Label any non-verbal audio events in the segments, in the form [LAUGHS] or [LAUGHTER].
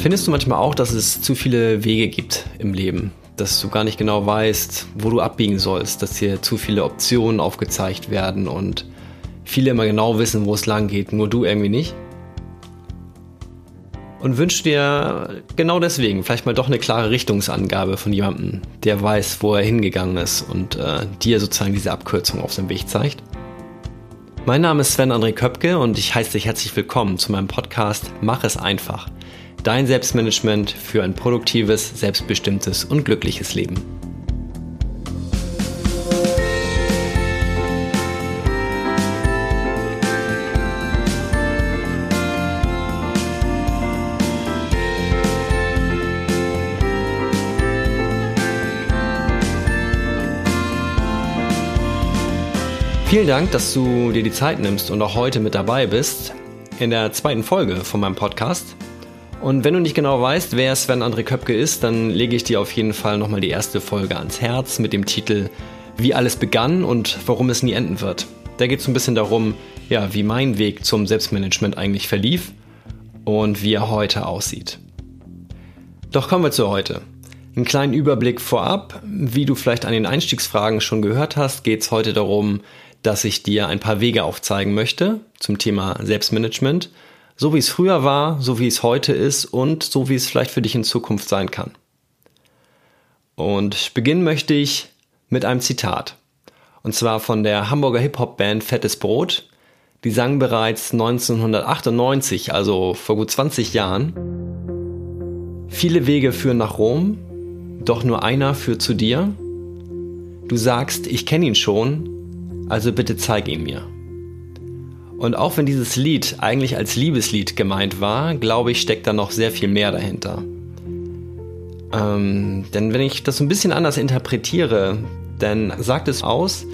Findest du manchmal auch, dass es zu viele Wege gibt im Leben? Dass du gar nicht genau weißt, wo du abbiegen sollst, dass hier zu viele Optionen aufgezeigt werden und viele immer genau wissen, wo es lang geht, nur du irgendwie nicht? Und wünschst dir genau deswegen vielleicht mal doch eine klare Richtungsangabe von jemandem, der weiß, wo er hingegangen ist und äh, dir sozusagen diese Abkürzung auf seinem Weg zeigt? Mein Name ist Sven André Köpke und ich heiße dich herzlich willkommen zu meinem Podcast Mach es einfach. Dein Selbstmanagement für ein produktives, selbstbestimmtes und glückliches Leben. Vielen Dank, dass du dir die Zeit nimmst und auch heute mit dabei bist in der zweiten Folge von meinem Podcast. Und wenn du nicht genau weißt, wer Sven André Köpke ist, dann lege ich dir auf jeden Fall nochmal die erste Folge ans Herz mit dem Titel Wie alles begann und warum es nie enden wird. Da geht es ein bisschen darum, ja, wie mein Weg zum Selbstmanagement eigentlich verlief und wie er heute aussieht. Doch kommen wir zu heute. Einen kleinen Überblick vorab. Wie du vielleicht an den Einstiegsfragen schon gehört hast, geht es heute darum, dass ich dir ein paar Wege aufzeigen möchte zum Thema Selbstmanagement, so wie es früher war, so wie es heute ist und so wie es vielleicht für dich in Zukunft sein kann. Und beginnen möchte ich mit einem Zitat. Und zwar von der Hamburger Hip-Hop-Band Fettes Brot. Die sang bereits 1998, also vor gut 20 Jahren. Viele Wege führen nach Rom, doch nur einer führt zu dir. Du sagst, ich kenne ihn schon, also bitte zeig ihn mir. Und auch wenn dieses Lied eigentlich als Liebeslied gemeint war, glaube ich, steckt da noch sehr viel mehr dahinter. Ähm, denn wenn ich das ein bisschen anders interpretiere, dann sagt es aus,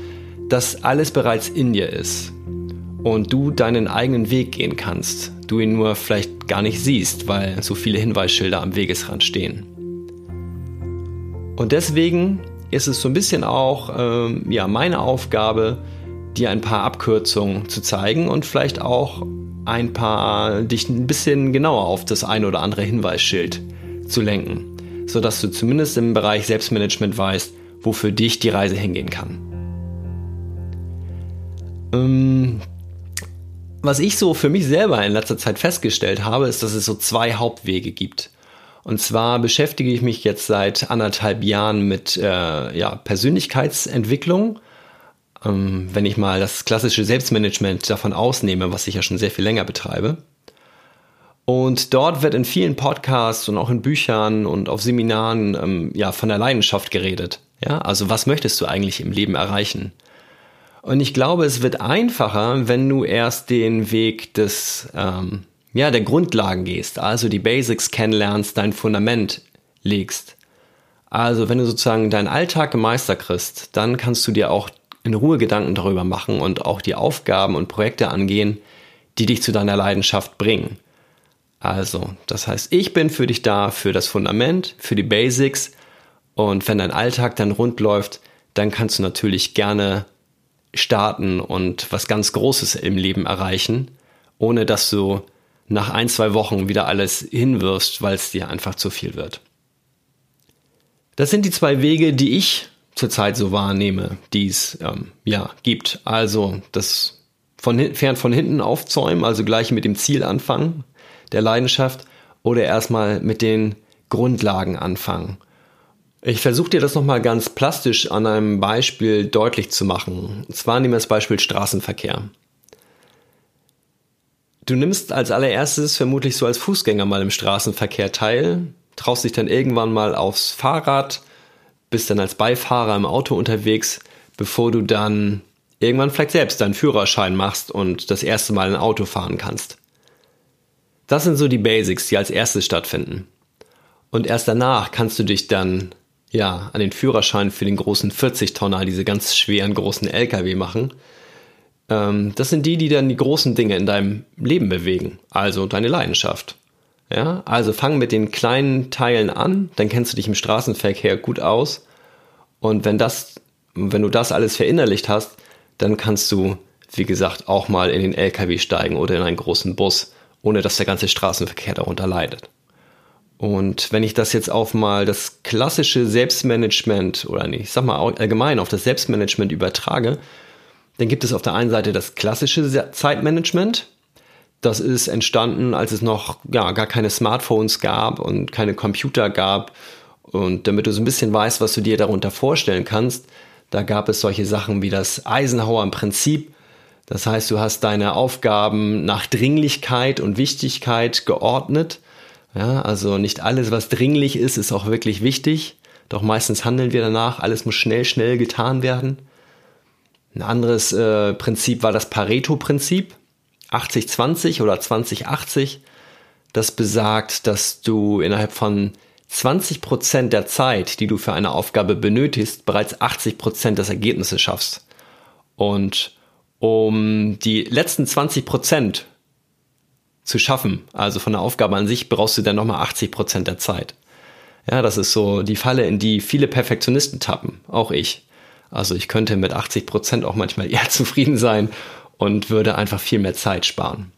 dass alles bereits in dir ist und du deinen eigenen Weg gehen kannst, du ihn nur vielleicht gar nicht siehst, weil so viele Hinweisschilder am Wegesrand stehen. Und deswegen ist es so ein bisschen auch ähm, ja, meine Aufgabe, dir ein paar Abkürzungen zu zeigen und vielleicht auch ein paar, dich ein bisschen genauer auf das ein oder andere Hinweisschild zu lenken, sodass du zumindest im Bereich Selbstmanagement weißt, wo für dich die Reise hingehen kann. Ähm, was ich so für mich selber in letzter Zeit festgestellt habe, ist, dass es so zwei Hauptwege gibt. Und zwar beschäftige ich mich jetzt seit anderthalb Jahren mit äh, ja, Persönlichkeitsentwicklung. Ähm, wenn ich mal das klassische Selbstmanagement davon ausnehme, was ich ja schon sehr viel länger betreibe. Und dort wird in vielen Podcasts und auch in Büchern und auf Seminaren ähm, ja von der Leidenschaft geredet. Ja, also was möchtest du eigentlich im Leben erreichen? Und ich glaube, es wird einfacher, wenn du erst den Weg des ähm, ja, der Grundlagen gehst, also die Basics kennenlernst, dein Fundament legst. Also wenn du sozusagen deinen Alltag gemeistert kriegst, dann kannst du dir auch in Ruhe Gedanken darüber machen und auch die Aufgaben und Projekte angehen, die dich zu deiner Leidenschaft bringen. Also, das heißt, ich bin für dich da, für das Fundament, für die Basics. Und wenn dein Alltag dann rund läuft, dann kannst du natürlich gerne starten und was ganz Großes im Leben erreichen, ohne dass du nach ein, zwei Wochen wieder alles hinwirfst, weil es dir einfach zu viel wird. Das sind die zwei Wege, die ich zurzeit so wahrnehme, die es ähm, ja, gibt. Also das von, fern von hinten aufzäumen, also gleich mit dem Ziel anfangen, der Leidenschaft, oder erstmal mit den Grundlagen anfangen. Ich versuche dir das nochmal ganz plastisch an einem Beispiel deutlich zu machen. Und zwar nehmen wir das Beispiel Straßenverkehr. Du nimmst als allererstes vermutlich so als Fußgänger mal im Straßenverkehr teil, traust dich dann irgendwann mal aufs Fahrrad, bist dann als Beifahrer im Auto unterwegs, bevor du dann irgendwann vielleicht selbst deinen Führerschein machst und das erste Mal ein Auto fahren kannst. Das sind so die Basics, die als erstes stattfinden. Und erst danach kannst du dich dann ja an den Führerschein für den großen 40-Tonner, diese ganz schweren großen LKW machen ähm, das sind die, die dann die großen Dinge in deinem Leben bewegen, also deine Leidenschaft. Ja, also fang mit den kleinen Teilen an, dann kennst du dich im Straßenverkehr gut aus. Und wenn das, wenn du das alles verinnerlicht hast, dann kannst du, wie gesagt, auch mal in den LKW steigen oder in einen großen Bus, ohne dass der ganze Straßenverkehr darunter leidet. Und wenn ich das jetzt auf mal das klassische Selbstmanagement oder nee, ich sag mal allgemein auf das Selbstmanagement übertrage, dann gibt es auf der einen Seite das klassische Zeitmanagement. Das ist entstanden, als es noch ja, gar keine Smartphones gab und keine Computer gab. Und damit du so ein bisschen weißt, was du dir darunter vorstellen kannst, da gab es solche Sachen wie das Eisenhower Prinzip. Das heißt, du hast deine Aufgaben nach Dringlichkeit und Wichtigkeit geordnet. Ja, also nicht alles, was dringlich ist, ist auch wirklich wichtig. Doch meistens handeln wir danach. Alles muss schnell, schnell getan werden. Ein anderes äh, Prinzip war das Pareto-Prinzip, 80-20 oder 20-80. Das besagt, dass du innerhalb von 20 Prozent der Zeit, die du für eine Aufgabe benötigst, bereits 80 Prozent des Ergebnisses schaffst. Und um die letzten 20 Prozent zu schaffen, also von der Aufgabe an sich, brauchst du dann nochmal 80 Prozent der Zeit. Ja, das ist so die Falle, in die viele Perfektionisten tappen, auch ich. Also ich könnte mit 80 Prozent auch manchmal [LAUGHS] eher zufrieden sein und würde einfach viel mehr Zeit sparen.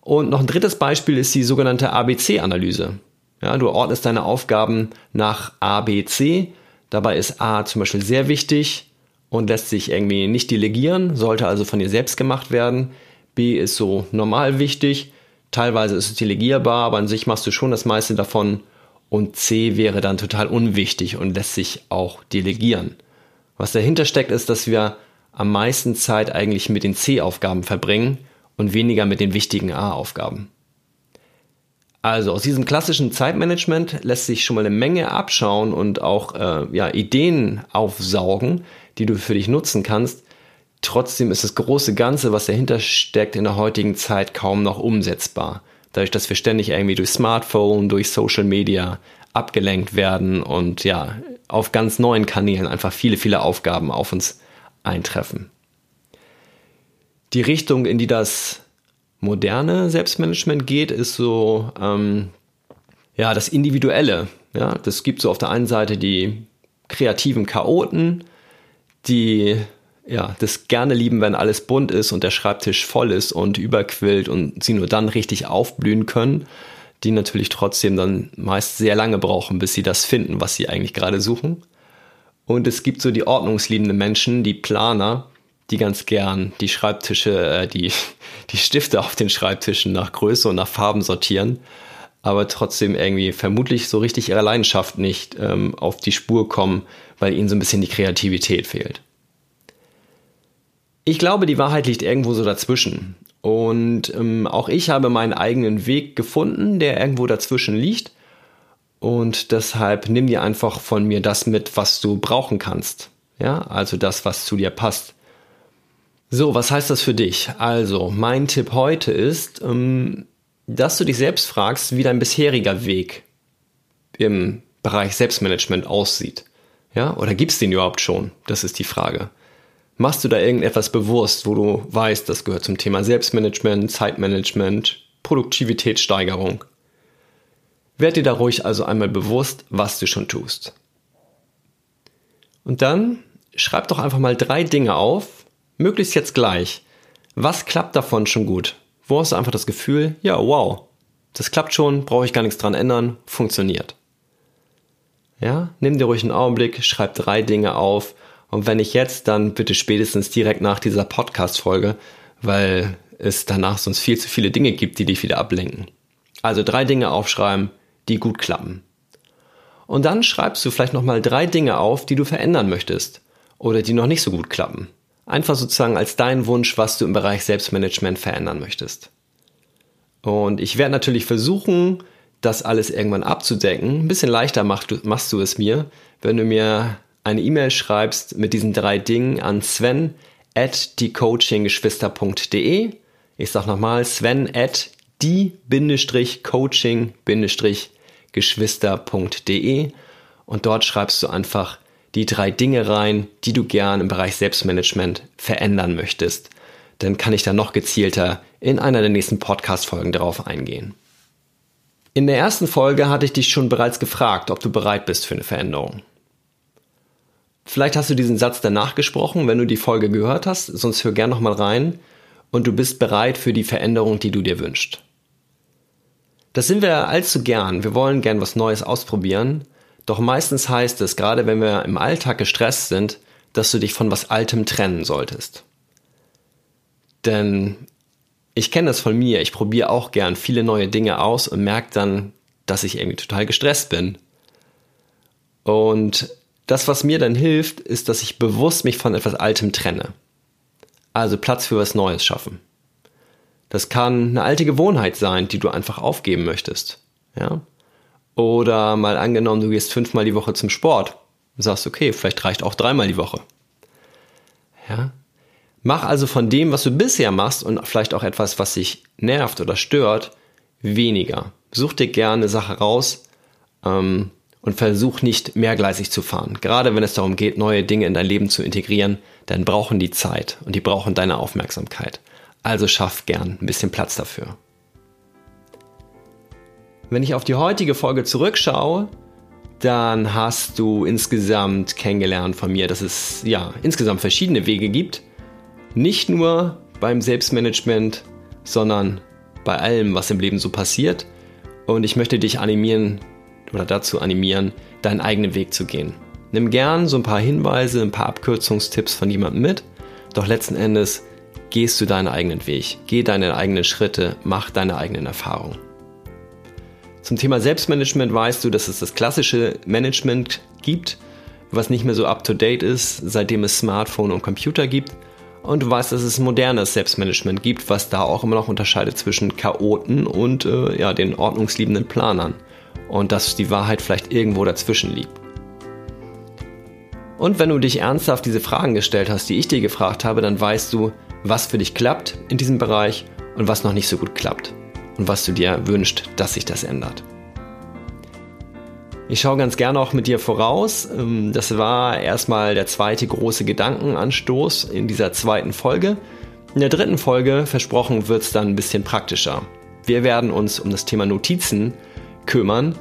Und noch ein drittes Beispiel ist die sogenannte ABC-Analyse. Ja, du ordnest deine Aufgaben nach ABC. Dabei ist A zum Beispiel sehr wichtig und lässt sich irgendwie nicht delegieren, sollte also von dir selbst gemacht werden. B ist so normal wichtig, teilweise ist es delegierbar, aber an sich machst du schon das meiste davon. Und C wäre dann total unwichtig und lässt sich auch delegieren. Was dahinter steckt, ist, dass wir am meisten Zeit eigentlich mit den C-Aufgaben verbringen und weniger mit den wichtigen A-Aufgaben. Also aus diesem klassischen Zeitmanagement lässt sich schon mal eine Menge abschauen und auch äh, ja, Ideen aufsaugen, die du für dich nutzen kannst. Trotzdem ist das große Ganze, was dahinter steckt, in der heutigen Zeit kaum noch umsetzbar. Dadurch, dass wir ständig irgendwie durch Smartphone, durch Social Media abgelenkt werden und ja, auf ganz neuen Kanälen einfach viele, viele Aufgaben auf uns eintreffen. Die Richtung, in die das moderne Selbstmanagement geht, ist so ähm, ja das Individuelle. Ja, das gibt so auf der einen Seite die kreativen Chaoten, die ja das gerne lieben, wenn alles bunt ist und der Schreibtisch voll ist und überquillt und sie nur dann richtig aufblühen können die natürlich trotzdem dann meist sehr lange brauchen, bis sie das finden, was sie eigentlich gerade suchen. Und es gibt so die ordnungsliebenden Menschen, die Planer, die ganz gern die Schreibtische, äh, die, [LAUGHS] die Stifte auf den Schreibtischen nach Größe und nach Farben sortieren, aber trotzdem irgendwie vermutlich so richtig ihrer Leidenschaft nicht ähm, auf die Spur kommen, weil ihnen so ein bisschen die Kreativität fehlt. Ich glaube, die Wahrheit liegt irgendwo so dazwischen. Und ähm, auch ich habe meinen eigenen Weg gefunden, der irgendwo dazwischen liegt. Und deshalb nimm dir einfach von mir das mit, was du brauchen kannst. Ja, also das, was zu dir passt. So, was heißt das für dich? Also, mein Tipp heute ist, ähm, dass du dich selbst fragst, wie dein bisheriger Weg im Bereich Selbstmanagement aussieht. Ja, oder gibt's den überhaupt schon? Das ist die Frage. Machst du da irgendetwas bewusst, wo du weißt, das gehört zum Thema Selbstmanagement, Zeitmanagement, Produktivitätssteigerung? Werd dir da ruhig also einmal bewusst, was du schon tust. Und dann schreib doch einfach mal drei Dinge auf, möglichst jetzt gleich. Was klappt davon schon gut? Wo hast du einfach das Gefühl, ja, wow, das klappt schon, brauche ich gar nichts dran ändern, funktioniert. Ja, nimm dir ruhig einen Augenblick, schreib drei Dinge auf und wenn nicht jetzt, dann bitte spätestens direkt nach dieser Podcast-Folge, weil es danach sonst viel zu viele Dinge gibt, die dich wieder ablenken. Also drei Dinge aufschreiben, die gut klappen. Und dann schreibst du vielleicht nochmal drei Dinge auf, die du verändern möchtest oder die noch nicht so gut klappen. Einfach sozusagen als dein Wunsch, was du im Bereich Selbstmanagement verändern möchtest. Und ich werde natürlich versuchen, das alles irgendwann abzudecken. Ein bisschen leichter machst du, es mir, wenn du mir eine E-Mail schreibst mit diesen drei Dingen an Sven at diecoachinggeschwister.de. Ich sag nochmal Sven at die-coaching-geschwister.de und dort schreibst du einfach die drei Dinge rein, die du gern im Bereich Selbstmanagement verändern möchtest. Dann kann ich da noch gezielter in einer der nächsten Podcast-Folgen darauf eingehen. In der ersten Folge hatte ich dich schon bereits gefragt, ob du bereit bist für eine Veränderung. Vielleicht hast du diesen Satz danach gesprochen, wenn du die Folge gehört hast, sonst hör gern nochmal rein und du bist bereit für die Veränderung, die du dir wünschst. Das sind wir allzu gern. Wir wollen gern was Neues ausprobieren. Doch meistens heißt es, gerade wenn wir im Alltag gestresst sind, dass du dich von was Altem trennen solltest. Denn ich kenne das von mir. Ich probiere auch gern viele neue Dinge aus und merke dann, dass ich irgendwie total gestresst bin. Und das, was mir dann hilft, ist, dass ich bewusst mich von etwas Altem trenne. Also Platz für was Neues schaffen. Das kann eine alte Gewohnheit sein, die du einfach aufgeben möchtest. Ja? Oder mal angenommen, du gehst fünfmal die Woche zum Sport. Du sagst, okay, vielleicht reicht auch dreimal die Woche. Ja? Mach also von dem, was du bisher machst und vielleicht auch etwas, was dich nervt oder stört, weniger. Such dir gerne eine Sache raus ähm, und versuch nicht mehrgleisig zu fahren. Gerade wenn es darum geht, neue Dinge in dein Leben zu integrieren, dann brauchen die Zeit und die brauchen deine Aufmerksamkeit. Also schaff gern ein bisschen Platz dafür. Wenn ich auf die heutige Folge zurückschaue, dann hast du insgesamt kennengelernt von mir, dass es ja insgesamt verschiedene Wege gibt. Nicht nur beim Selbstmanagement, sondern bei allem, was im Leben so passiert. Und ich möchte dich animieren oder dazu animieren, deinen eigenen Weg zu gehen. Nimm gern so ein paar Hinweise, ein paar Abkürzungstipps von jemandem mit, doch letzten Endes gehst du deinen eigenen Weg, geh deine eigenen Schritte, mach deine eigenen Erfahrungen. Zum Thema Selbstmanagement weißt du, dass es das klassische Management gibt, was nicht mehr so up-to-date ist, seitdem es Smartphone und Computer gibt. Und du weißt, dass es modernes Selbstmanagement gibt, was da auch immer noch unterscheidet zwischen Chaoten und äh, ja, den ordnungsliebenden Planern. Und dass die Wahrheit vielleicht irgendwo dazwischen liegt. Und wenn du dich ernsthaft diese Fragen gestellt hast, die ich dir gefragt habe, dann weißt du, was für dich klappt in diesem Bereich und was noch nicht so gut klappt. Und was du dir wünschst, dass sich das ändert. Ich schaue ganz gerne auch mit dir voraus. Ähm, das war erstmal der zweite große Gedankenanstoß in dieser zweiten Folge. In der dritten Folge, versprochen, wird es dann ein bisschen praktischer. Wir werden uns um das Thema Notizen kümmern.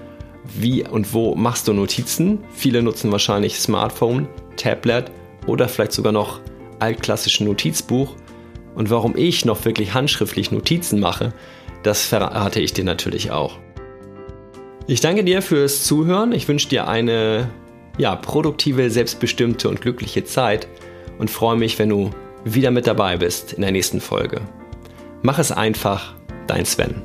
Wie und wo machst du Notizen? Viele nutzen wahrscheinlich Smartphone, Tablet oder vielleicht sogar noch altklassischen Notizbuch. Und warum ich noch wirklich handschriftlich Notizen mache, das verrate ich dir natürlich auch. Ich danke dir fürs Zuhören. Ich wünsche dir eine ja, produktive, selbstbestimmte und glückliche Zeit und freue mich, wenn du wieder mit dabei bist in der nächsten Folge. Mach es einfach, dein Sven.